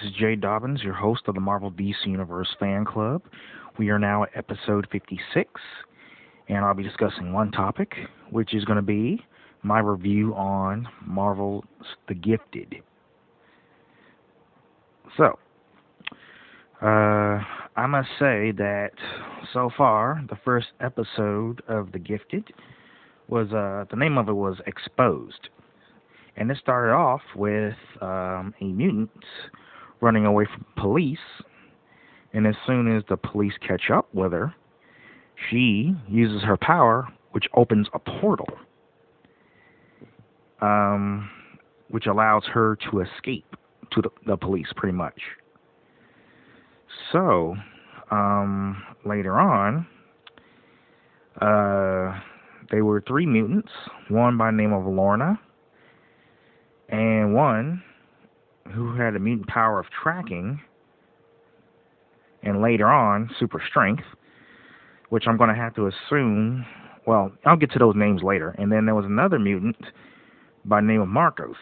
This is Jay Dobbins, your host of the Marvel DC Universe Fan Club. We are now at episode 56, and I'll be discussing one topic, which is going to be my review on Marvel's The Gifted. So, uh, I must say that so far, the first episode of The Gifted was, uh, the name of it was Exposed. And it started off with um, a mutant running away from police. And as soon as the police catch up with her, she uses her power, which opens a portal, um, which allows her to escape to the, the police, pretty much. So, um, later on, uh, they were three mutants, one by the name of Lorna, and one who had a mutant power of tracking, and later on, super strength, which I'm going to have to assume. Well, I'll get to those names later. And then there was another mutant by the name of Marcos,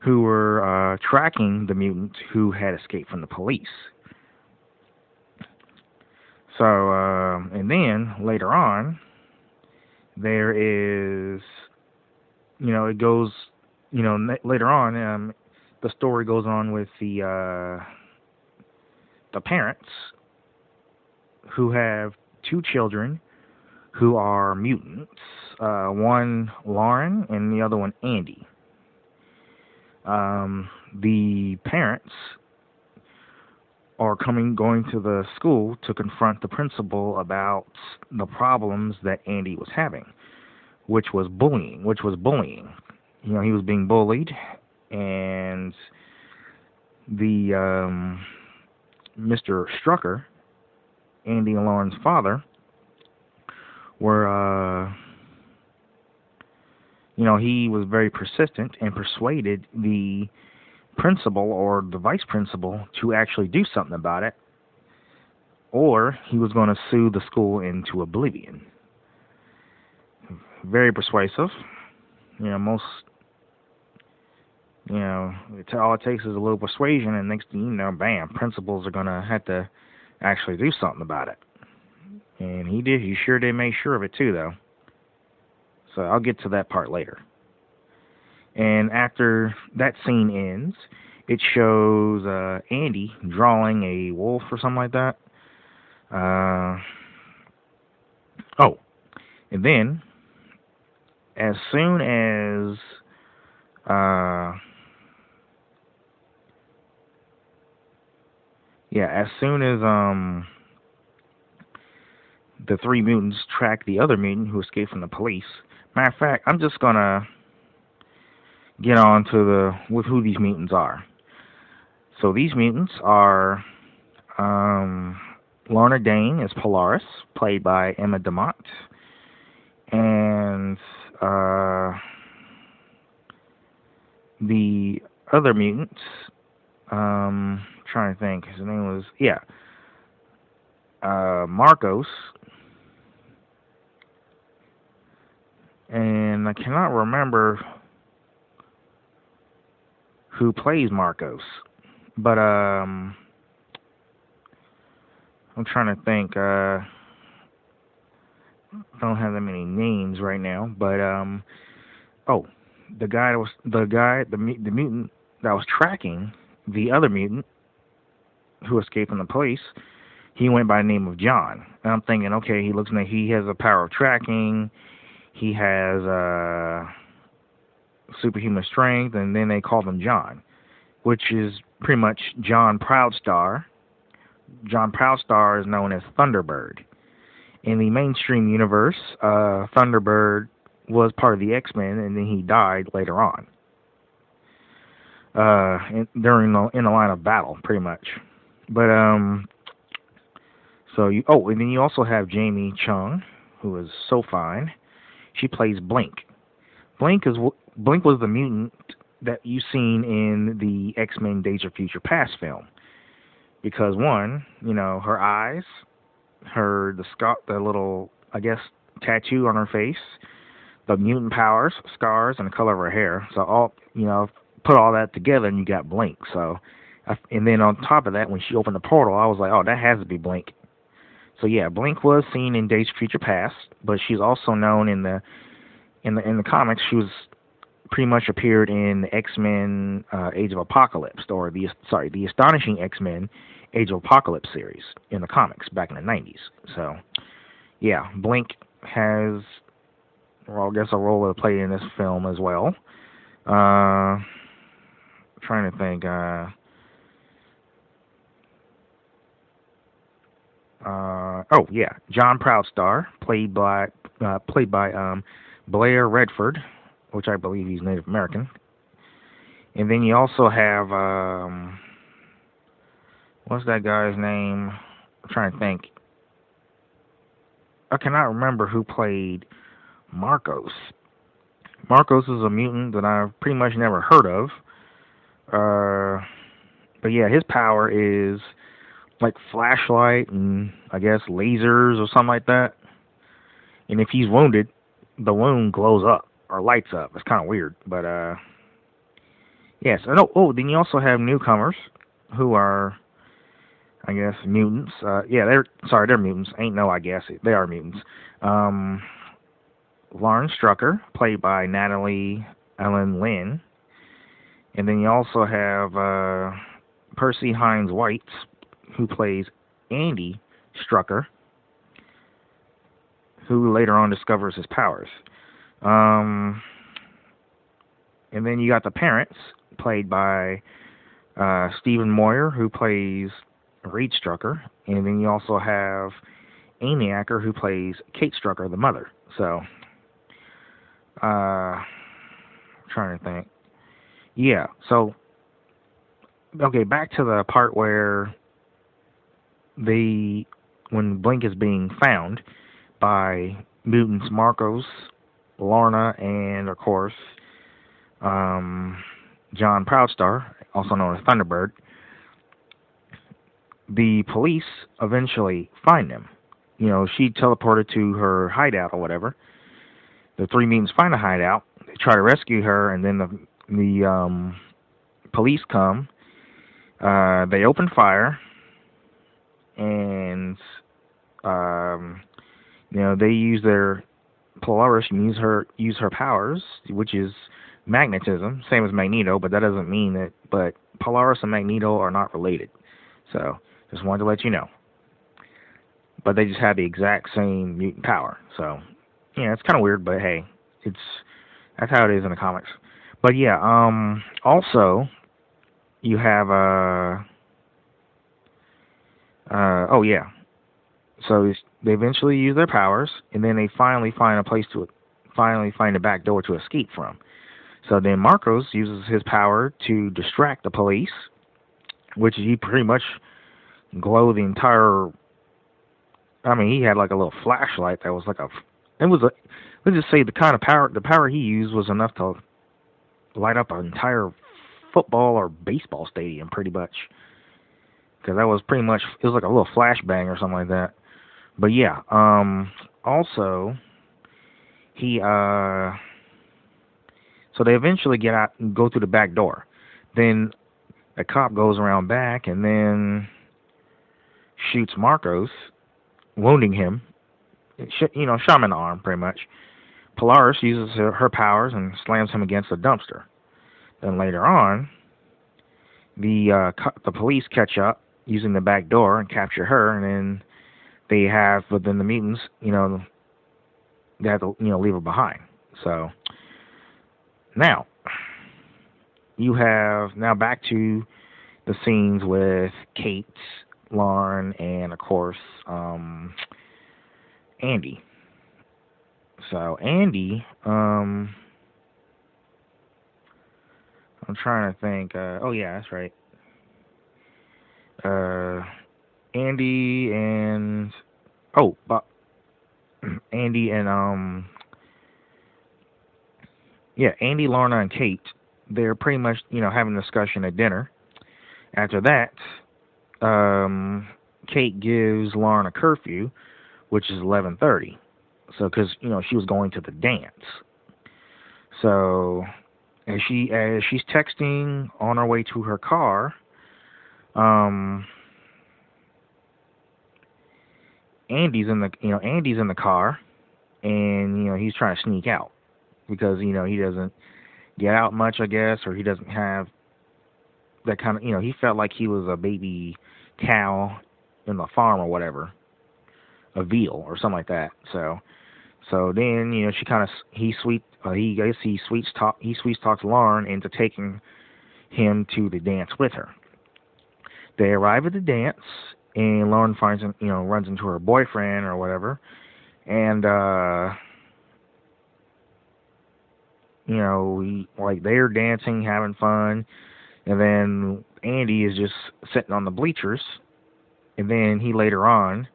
who were uh, tracking the mutant who had escaped from the police. So, uh, and then later on, there is, you know, it goes, you know, later on, um, the story goes on with the uh, the parents who have two children who are mutants. Uh, one Lauren and the other one Andy. Um, the parents are coming going to the school to confront the principal about the problems that Andy was having, which was bullying, which was bullying. You know, he was being bullied and the um, Mr. Strucker, Andy and Lauren's father, were uh, you know, he was very persistent and persuaded the principal or the vice principal to actually do something about it, or he was going to sue the school into oblivion. Very persuasive. You know, most, you know, all it takes is a little persuasion, and next thing you know, bam, principals are to have to actually do something about it. And he did. He sure did make sure of it too, though. So I'll get to that part later. And after that scene ends, it shows uh, Andy drawing a wolf or something like that. Uh, oh, and then as soon as uh, yeah, as soon as um the three mutants track the other mutant who escaped from the police, Matter of fact, I'm just gonna get on to the with who these mutants are. So these mutants are um, Lorna Dane is Polaris, played by Emma Dumont, and uh, the other mutants. Um, trying to think, his name was yeah, uh, Marcos. And I cannot remember who plays Marcos, but um, I'm trying to think. Uh, don't have that many names right now, but um, oh, the guy that was the guy the the mutant that was tracking the other mutant who escaped from the police. He went by the name of John, and I'm thinking, okay, he looks like he has a power of tracking he has uh, superhuman strength, and then they call him John, which is pretty much John Proudstar. John Proudstar is known as Thunderbird. In the mainstream universe, uh, Thunderbird was part of the X Men, and then he died later on. Uh, in, during the in the line of battle, pretty much. But um, so you oh, and then you also have Jamie Chung, who is so fine. She plays Blink. Blink is Blink was the mutant that you seen in the X Men Days of Future Past film. Because one, you know, her eyes, her the scar, the little I guess tattoo on her face, the mutant powers, scars, and the color of her hair. So all you know, put all that together and you got Blink. So, and then on top of that, when she opened the portal, I was like, oh, that has to be Blink. So yeah, Blink was seen in Days of Future Past, but she's also known in the in the in the comics. She was pretty much appeared in the X Men uh, Age of Apocalypse, or the sorry, the Astonishing X Men Age of Apocalypse series in the comics back in the '90s. So yeah, Blink has well, I guess a role to play in this film as well. Uh, trying to think. Uh, uh, oh yeah, John Proudstar, played by uh, played by um, Blair Redford, which I believe he's Native American. And then you also have um, what's that guy's name? I'm trying to think. I cannot remember who played Marcos. Marcos is a mutant that I've pretty much never heard of. Uh, but yeah, his power is like flashlight and I guess lasers or something like that. And if he's wounded, the wound glows up or lights up. It's kind of weird, but uh, yes. So, oh, then you also have newcomers who are, I guess, mutants. Uh, yeah, they're sorry, they're mutants. Ain't no, I guess they are mutants. Um, Lauren Strucker, played by Natalie Alyn Lind. And then you also have uh, Percy Hynes White, who plays Andy Strucker, who later on discovers his powers. Um, and then you got the parents, played by uh, Stephen Moyer, who plays Reed Strucker. And then you also have Amy Acker, who plays Kate Strucker, the mother. So uh, trying to think. Yeah, so okay, back to the part where the when Blink is being found by mutants Marcos, Lorna, and of course um, John Proudstar, also known as Thunderbird. The police eventually find them. You know, she teleported to her hideout or whatever, the three mutants find a hideout. They try to rescue her, and then the the um, police come. Uh, they open fire, and um, you know they use their Polaris and use her use her powers, which is magnetism, same as Magneto, but that doesn't mean that. But Polaris and Magneto are not related, so just wanted to let you know. But they just have the exact same mutant power, so yeah, it's kind of weird, but hey, it's that's how it is in the comics. But yeah, um, also you have uh, uh, oh yeah, so they eventually use their powers, and then they finally find a place to finally find a back door to escape from. So then Marcos uses his power to distract the police, which he pretty much glow the entire. I mean, he had like a little flashlight that was like a it was a let's just say the kind of power the power he used was enough to light up an entire football or baseball stadium pretty much because that was pretty much it was like a little flashbang or something like that but yeah um also he uh so they eventually get out and go through the back door then a cop goes around back and then shoots marcos wounding him you know, shot him in the arm pretty much. Polaris uses her, her powers and slams him against a dumpster. Then later on, the uh, the police catch up using the back door and capture her, and then they have, then the mutants, you know, they have to, you know, leave her behind. So now you have now back to the scenes with Kate, Lauren, and of course, um, Andy. So Andy, um, I'm trying to think. Uh, oh yeah, that's right. Uh, Andy and oh, but Andy and um, yeah, Andy, Lorna, and Kate. They're pretty much you know having a discussion at dinner. After that, um, Kate gives Lauren a curfew which is 11:30. So cuz you know she was going to the dance. So as she as she's texting on her way to her car, um, Andy's in the you know Andy's in the car, and you know he's trying to sneak out because you know he doesn't get out much, I guess, or he doesn't have that kind of you know he felt like he was a baby cow in the farm or whatever, a veal or something like that. So, so then you know she kind of he sweet uh, he I guess he sweets talk he sweets talks Lauren into taking him to the dance with her. They arrive at the dance and Lauren finds him you know runs into her boyfriend or whatever, and uh you know, we like they're dancing, having fun, and then Andy is just sitting on the bleachers, and then he later on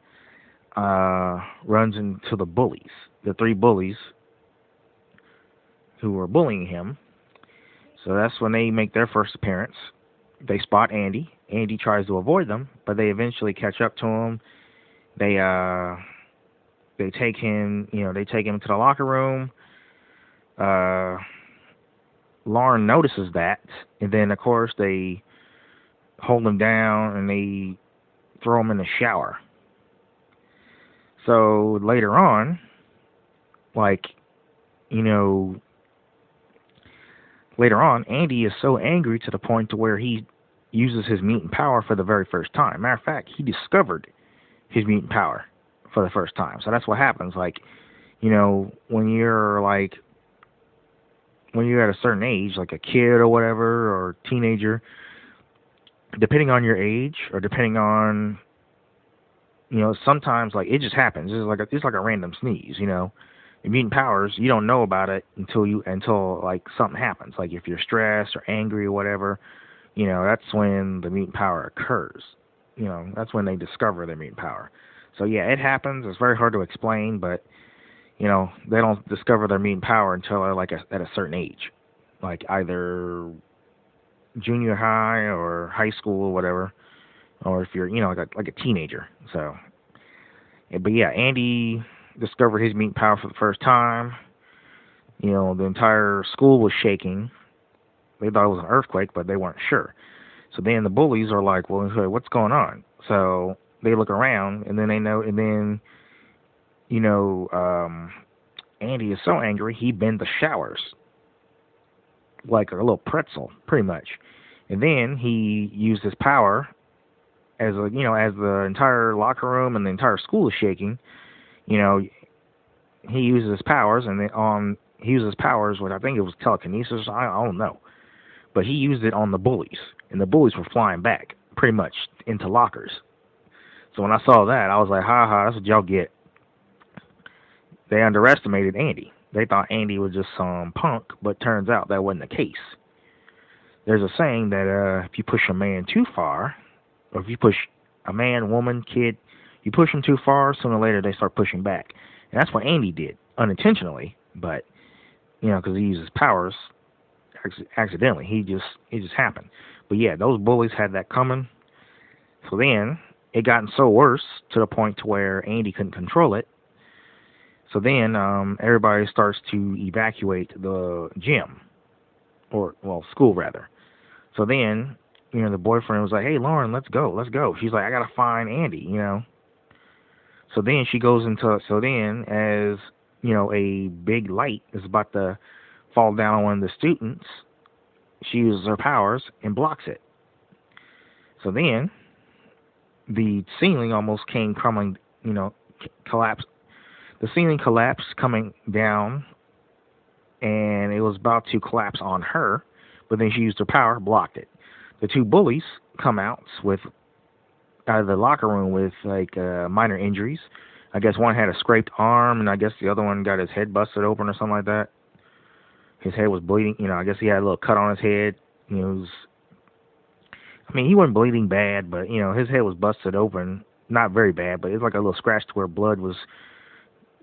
uh, runs into the bullies, the three bullies who are bullying him. So that's when they make their first appearance. They spot Andy. Andy tries to avoid them, but they eventually catch up to him. They uh they take him, you know, they take him to the locker room uh, Lauren notices that, and then of course they hold him down and they throw him in the shower. So later on, like, you know, later on, Andy is so angry to the point to where he uses his mutant power for the very first time. Matter of fact, he discovered his mutant power for the first time. So that's what happens. Like, you know, when you're like when you're at a certain age, like a kid or whatever, or teenager, depending on your age or depending on, you know, sometimes like it just happens. It's like a, it's like a random sneeze, you know. Mutant powers, you don't know about it until you until like something happens. Like if you're stressed or angry or whatever, you know, that's when the mutant power occurs. You know, that's when they discover their mutant power. So yeah, it happens. It's very hard to explain, but you know, they don't discover their mutant power until they're like a, at a certain age, like either junior high or high school or whatever, or if you're, you know, like a, like a teenager. So, but yeah, Andy discovered his mutant power for the first time. You know, the entire school was shaking. They thought it was an earthquake, but they weren't sure. So then the bullies are like, "Well, what's going on?" So they look around, and then they know, and then you know, um, Andy is so angry he bent the showers like a little pretzel, pretty much. And then he used his power as a you know as the entire locker room and the entire school is shaking. You know, he uses his powers and on he uses powers, which I think it was telekinesis. I, I don't know, but he used it on the bullies, and the bullies were flying back pretty much into lockers. So when I saw that, I was like, ha ha, that's what y'all get they underestimated Andy. They thought Andy was just some punk, but turns out that wasn't the case. There's a saying that uh, if you push a man too far, or if you push a man, woman, kid, you push them too far, sooner or later they start pushing back. And that's what Andy did, unintentionally, but you know, because he uses powers accidentally. He just it just happened. But yeah, those bullies had that coming. So then it gotten so worse to the point to where Andy couldn't control it, so then um, everybody starts to evacuate the gym, or well, school rather. So then, you know, the boyfriend was like, "Hey, Lauren, let's go, let's go." She's like, "I gotta find Andy," you know. So then she goes into. So then, as you know, a big light is about to fall down on one of the students, she uses her powers and blocks it. So then, the ceiling almost came crumbling, you know, collapsed the ceiling collapsed coming down, and it was about to collapse on her, but then she used her power, blocked it. The two bullies come out with out of the locker room with like uh, minor injuries. I guess one had a scraped arm, and I guess the other one got his head busted open or something like that. His head was bleeding. You know, I guess he had a little cut on his head. You know, was, I mean, he wasn't bleeding bad, but you know, his head was busted open. Not very bad, but it was like a little scratch to where blood was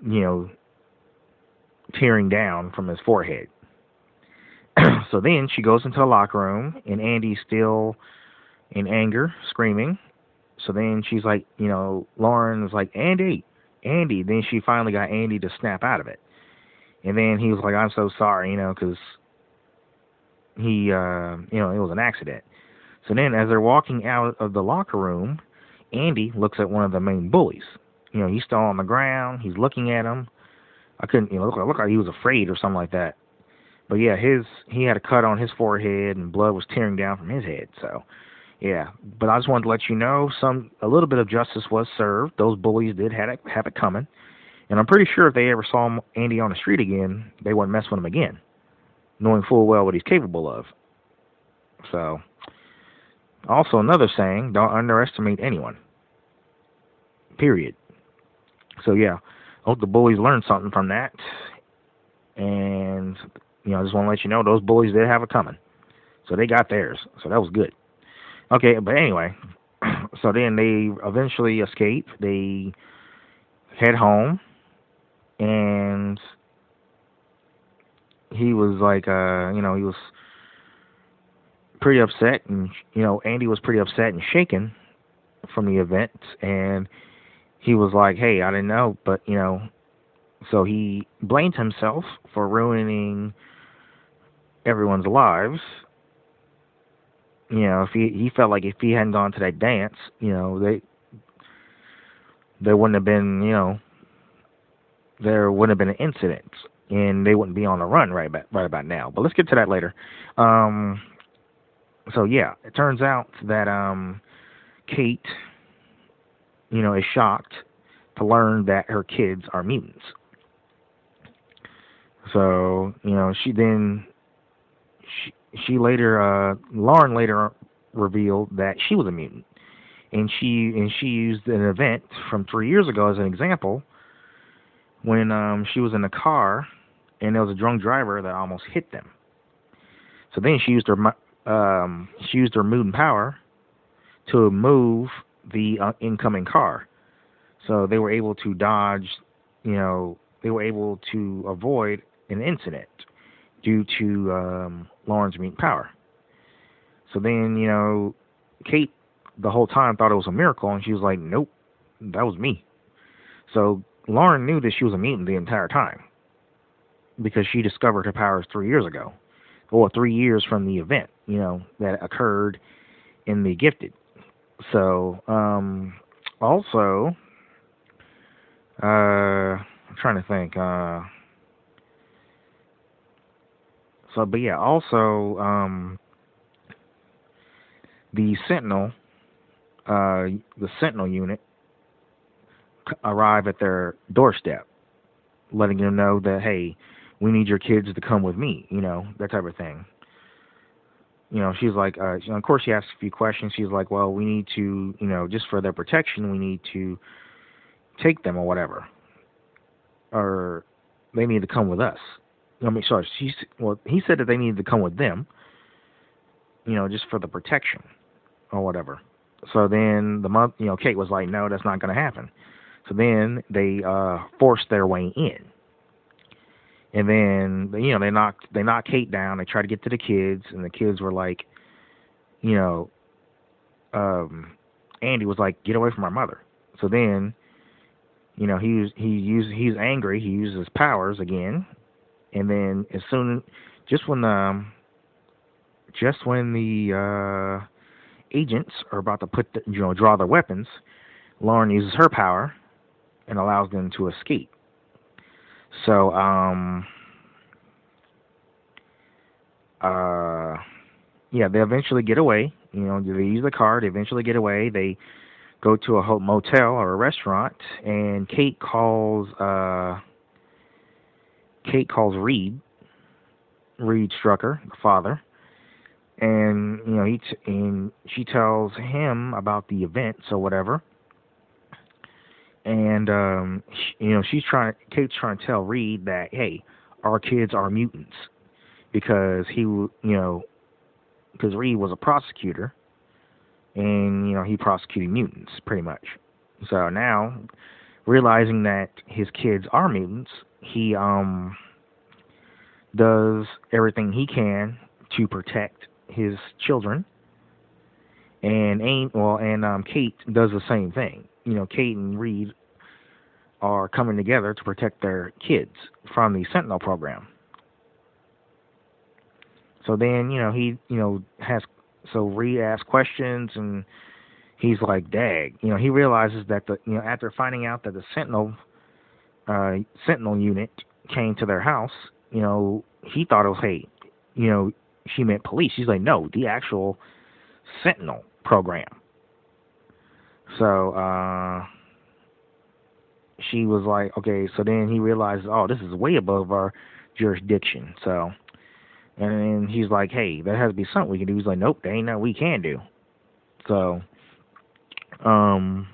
you know, tearing down from his forehead. so then she goes into the locker room, and Andy's still in anger, screaming. So then she's like, you know, Lauren was like, Andy, Andy. Then she finally got Andy to snap out of it. And then he was like, I'm so sorry, you know, because, he, uh, you know, it was an accident. So then, as they're walking out of the locker room, Andy looks at one of the main bullies. You know, he's still on the ground. He's looking at him. I couldn't, you know, look, look like he was afraid or something like that. But yeah, his he had a cut on his forehead and blood was tearing down from his head. So, yeah. But I just wanted to let you know some a little bit of justice was served. Those bullies did have it, have it coming, and I'm pretty sure if they ever saw Andy on the street again, they wouldn't mess with him again, knowing full well what he's capable of. So, also another saying: don't underestimate anyone. Period. So yeah, I hope the bullies learned something from that. And you know, I just want to let you know those bullies did have it coming. So they got theirs. So that was good. Okay, but anyway, so then they eventually escape. They head home and he was like uh you know, he was pretty upset and you know, Andy was pretty upset and shaken from the event and he was like, "Hey, I didn't know, but you know." So he blamed himself for ruining everyone's lives. You know, if he he felt like if he hadn't gone to that dance, you know, they there wouldn't have been, you know, there wouldn't have been an incident, and they wouldn't be on the run right about right about now. But let's get to that later. Um, so yeah, it turns out that um, Kate you know, is shocked to learn that her kids are mutants. So, you know, she then she later uh Lauren later revealed that she was a mutant. And she and she used an event from 3 years ago as an example when um she was in a car and there was a drunk driver that almost hit them. So then she used her um she used her mutant power to move the uh, incoming car. So they were able to dodge, you know, they were able to avoid an incident due to um, Lauren's mutant power. So then, you know, Kate the whole time thought it was a miracle, and she was like, "Nope, that was me." So Lauren knew that she was a mutant the entire time because she discovered her powers three years ago, or three years from the event, you know, that occurred in the Gifted. So, um, also, uh, I'm trying to think. Uh, so, but yeah, also, um, the Sentinel, uh, the Sentinel unit, arrive at their doorstep, letting them know that hey, we need your kids to come with me, you know, that type of thing you know, she's like, uh, you know, of course, she asks a few questions. She's like, well, we need to, you know, just for their protection, we need to take them or whatever, or they need to come with us. I mean, sorry, she's well, he said that they needed to come with them, you know, just for the protection or whatever. So then the month, you know, Kate was like, no, that's not going to happen. So then they uh, forced their way in and then you know they knocked they knocked Kate down. They tried to get to the kids, and the kids were like, you know, um, Andy was like, "Get away from our mother." So then, you know, he was he used he's angry. He uses his powers again, and then as soon just when um, just when the uh, agents are about to put the, you know draw their weapons, Lauren uses her power and allows them to escape. So, um, uh, yeah, they eventually get away. You know, they use the car. They eventually get away. They go to a motel or a restaurant, and Kate calls. Uh, Kate calls Reed, Reed Strucker, the father, and you know he t- and she tells him about the events or whatever and um, she, you know she's trying. Kate's trying to tell Reed that hey, our kids are mutants because he, you know, because Reed was a prosecutor, and you know he prosecuted mutants pretty much. So now, realizing that his kids are mutants, he um does everything he can to protect his children. And ain't well, and um, Kate does the same thing you know, Kate and Reed are coming together to protect their kids from the Sentinel program. So then, you know, he, you know, has so Reed asks questions and he's like, "Dag," you know, he realizes that the, you know, after finding out that the Sentinel, uh, Sentinel unit came to their house, you know, he thought it was, hey, you know, she meant police. She's like, no, the actual Sentinel program. So, uh, she was like, okay, so then he realizes, oh, this is way above our jurisdiction. So, and he's like, hey, there has to be something we can do. He's like, nope, there ain't nothing we can do. So, um,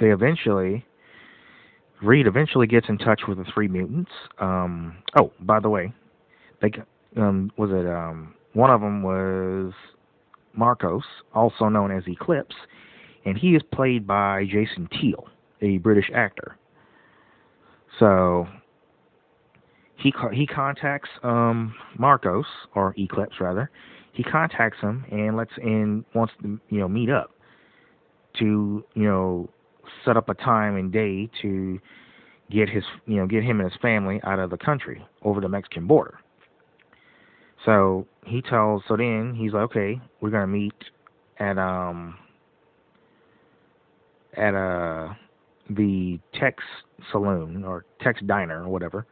they eventually, Reed eventually gets in touch with the three mutants. Um, oh, by the way, they um, was it um, one of them was Marcos, also known as Eclipse, and he is played by Jason Teale, a British actor. So he he contacts um, Marcos or Eclipse rather. He contacts him and lets in wants to you know meet up to you know set up a time and day to get his you know get him and his family out of the country over the Mexican border. So he tells so then he's like, okay, we're gonna meet at um at uh the Tex Saloon or Tex Diner or whatever.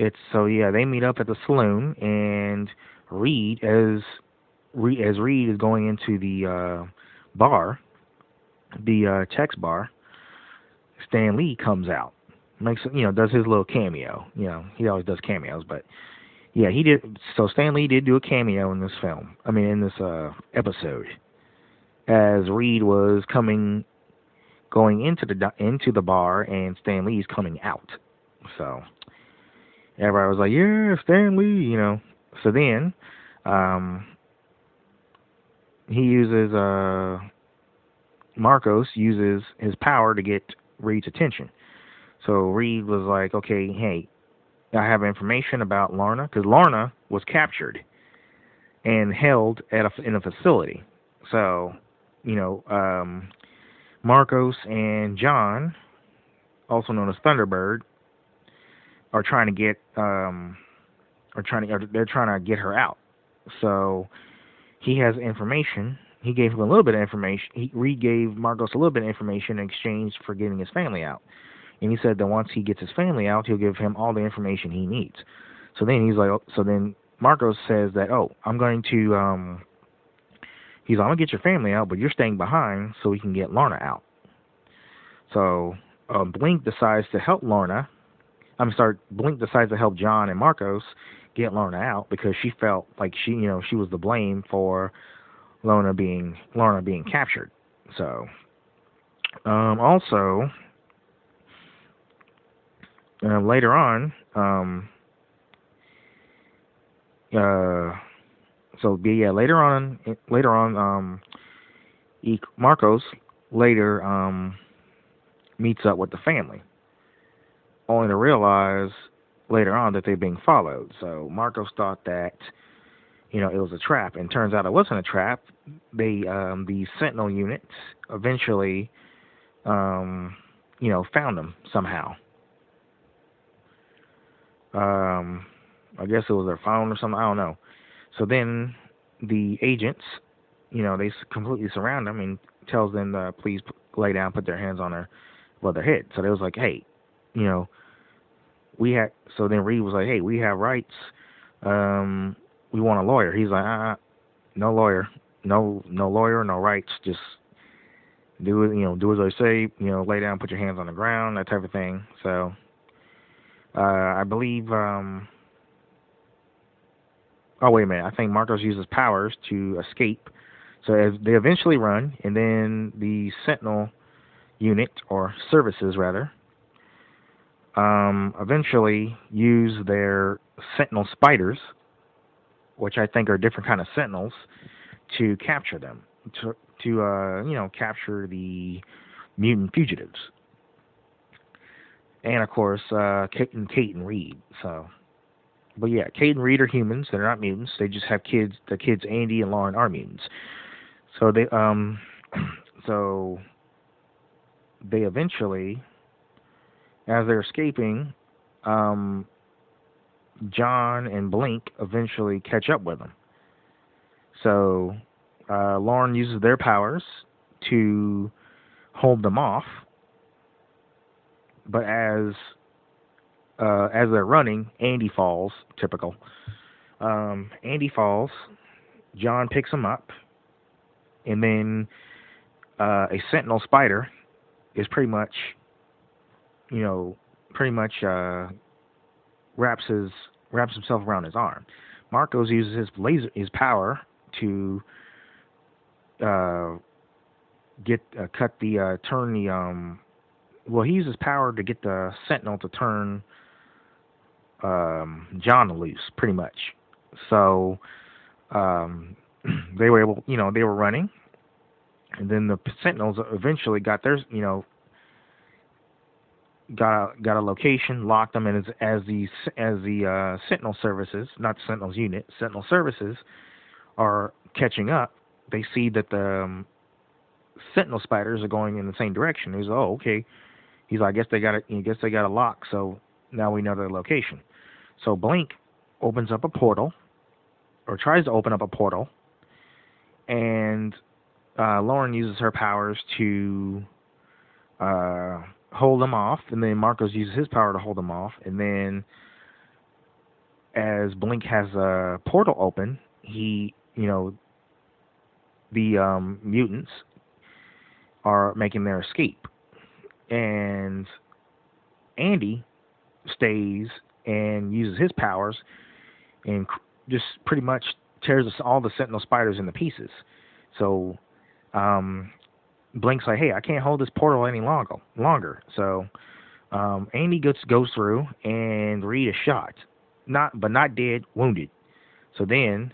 It's so yeah, they meet up at the saloon and Reed as Reed as Reed is going into the uh bar, the uh Tex bar, Stan Lee comes out. Makes you know, does his little cameo. You know, he always does cameos, but yeah, he did so Stan Lee did do a cameo in this film. I mean in this uh episode as Reed was coming going into the into the bar and Stan Lee's coming out. So everybody was like, "Yeah, Stan Lee," you know. So then um he uses uh Marcos uses his power to get Reed's attention. So Reed was like, "Okay, hey, I have information about Lorna because Lorna was captured and held at a, in a facility. So you know, um, Marcos and John, also known as Thunderbird, are trying to get um, are trying to they're trying to get her out. So he has information. He gave him a little bit of information. He Reed gave Marcos a little bit of information in exchange for getting his family out. And he said that once he gets his family out, he'll give him all the information he needs. So then he's like, oh, so then Marcos says that, oh, I'm going to um, he's like, I'm gonna get your family out, but you're staying behind so we can get Lorna out. So um, Blink decides to help Lorna. I'm sorry, Blink decides to help John and Marcos get Lorna out because she felt like she, you know, she was the blame for Lorna being Lorna being captured. So, um, also, uh, later on, um, uh, so yeah, later on, later on, um, Marcos later um, meets up with the family, only to realize later on that they're being followed. So Marcos thought that you know it was a trap, and turns out it wasn't a trap. They um, the Sentinel units eventually um, you know found them somehow. Um, I guess it was their phone or something. I don't know. So then the agents, you know, they completely surround them and tells them to please lay down, put their hands on their, well, their head. So they was like, hey, you know, we had. So then Reed was like, hey, we have rights. Um, we want a lawyer. He's like, uh, uh no lawyer, no, no lawyer, no rights. Just do it, you know, do as I say. You know, lay down, put your hands on the ground, that type of thing. So, uh, I believe. um Oh wait a minute. I think Marcos uses powers to escape. So as they eventually run, and then the Sentinel unit or services rather, um, eventually use their Sentinel spiders, which I think are different kind of Sentinels, to capture them, to to uh, you know capture the mutant fugitives, and of course uh, Kate and Kate and Reed. So but yeah, Kate and Reed are humans. They're not mutants. They just have kids. The kids Andy and Lauren are mutants. So they um, so they eventually, as they're escaping, um, John and Blink eventually catch up with them. So uh, Lauren uses their powers to hold them off, but as uh, as they're running, Andy falls. Typical. Um, Andy falls. John picks him up, and then uh, a sentinel spider is pretty much, you know, pretty much uh, wraps his wraps himself around his arm. Marcos uses his laser his power to uh, get uh, cut the uh, turn the um well he uses power to get the sentinel to turn um John loose pretty much. So um they were able you know they were running and then the sentinels eventually got theirs you know got a, got a location, locked them, and as, as the as the uh, Sentinel services, not Sentinels unit, Sentinel services are catching up, they see that the um, Sentinel spiders are going in the same direction. He's oh okay, he's like I guess they got it. Guess they got a lock, so now we know their location. So Blink opens up a portal, or tries to open up a portal, and uh, Lauren uses her powers to uh, hold them off, and then Marcos uses his power to hold them off, and then as Blink has a portal open, he, you know, the um, mutants are making their escape, and Andy stays and uses his powers and just pretty much tears all the Sentinel spiders into pieces. So um, Blink's like, hey, I can't hold this portal any longer. Longer. So um, Andy goes goes through, and Reed is shot, not but not dead, wounded. So then,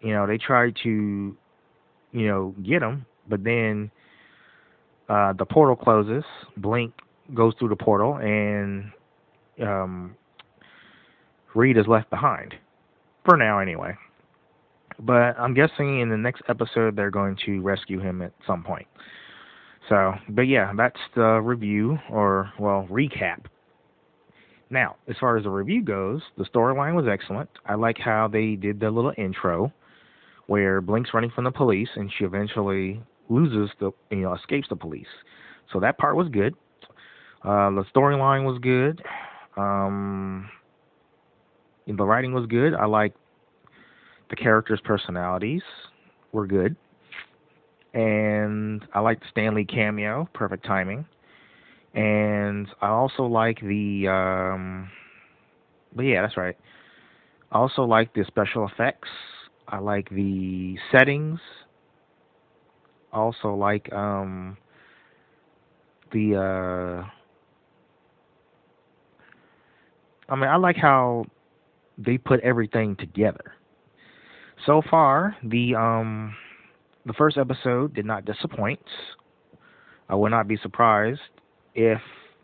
you know, they try to, you know, get him, but then uh, the portal closes. Blink goes through the portal, and um, Reed is left behind for now, anyway. But I'm guessing in the next episode they're going to rescue him at some point. So, but yeah, that's the review or well recap. Now, as far as the review goes, the storyline was excellent. I like how they did the little intro where Blink's running from the police and she eventually loses the you know escapes the police. So that part was good. Uh, the storyline was good. Um, the writing was good. I like the characters' personalities were good and I like the Stan Lee cameo, perfect timing. And I also like the, um, but yeah, that's right. I also like the special effects. I like the settings. I also like um, the. Uh, I mean, I like how they put everything together. So far, the um, the first episode did not disappoint. I would not be surprised if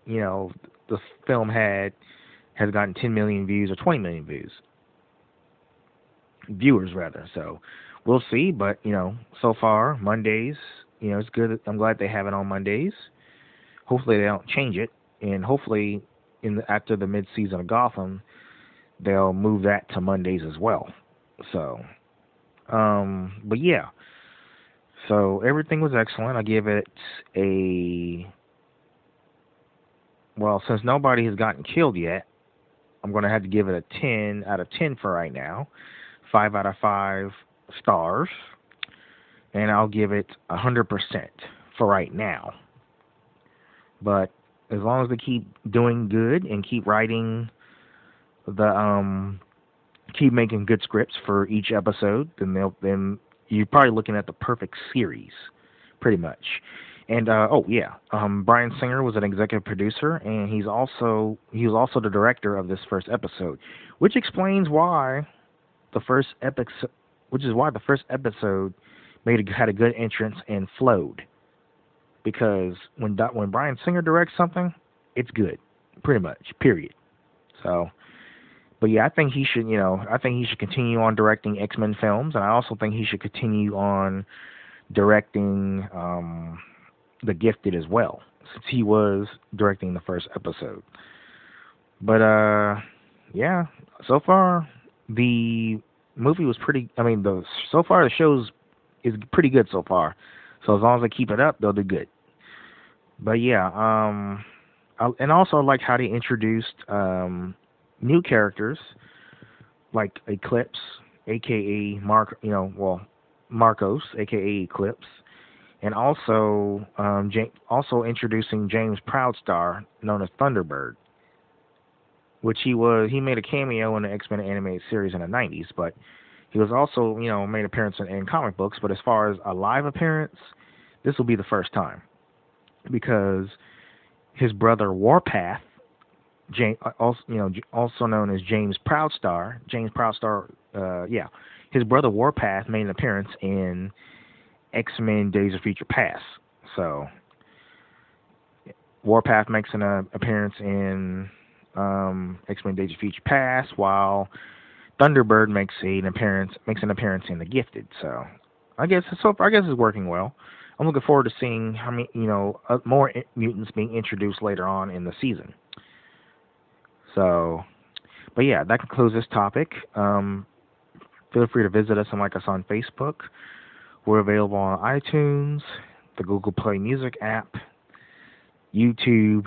you know the film had has gotten 10 million views or 20 million views, viewers rather. So we'll see. But you know, so far Mondays, you know, it's good. I'm glad they have it on Mondays. Hopefully they don't change it, and hopefully in the, after the mid season of Gotham, they'll move that to Mondays as well. So, um, but yeah. So everything was excellent. I give it a well, since nobody has gotten killed yet, I'm going to have to give it a 10 out of 10 for right now. 5 out of 5 stars. And I'll give it 100% for right now. But as long as they keep doing good and keep writing the um keep making good scripts for each episode, then they'll then you're probably looking at the perfect series, pretty much. And uh, oh yeah, um, Bryan Singer was an executive producer, and he's also he was also the director of this first episode, which explains why the first epic, which is why the first episode made a, had a good entrance and flowed, because when when Bryan Singer directs something, it's good, pretty much, period. So but yeah, I think he should, you know, I think he should continue on directing X Men films, and I also think he should continue on directing um, The Gifted as well, since he was directing the first episode. But uh, yeah, so far the movie was pretty. I mean, the so far the show's is pretty good so far. So as long as they keep it up, they'll do good. But yeah, um, I, and also I like how they introduced um new characters like Eclipse, aka Mark. You know, well, Marcos, aka Eclipse, and also um, also introducing James Proudstar, known as Thunderbird, which he was he made a cameo in the X Men animated series in the '90s, but he was also you know made appearance in, in comic books. But as far as a live appearance, this will be the first time because his brother Warpath, James, uh, also you know also known as James Proudstar, James Proudstar, uh, yeah, his brother Warpath made an appearance in X Men Days of Future Past. So Warpath makes an uh, appearance in um, X Men Days of Future Past, while Thunderbird makes an appearance makes an appearance in The Gifted. So I guess so. I guess it's working well. I'm looking forward to seeing how many you know uh, more mutants being introduced later on in the season. So, but yeah, that concludes this topic. Um, feel free to visit us and like us on Facebook. We're available on iTunes, the Google Play Music app, YouTube,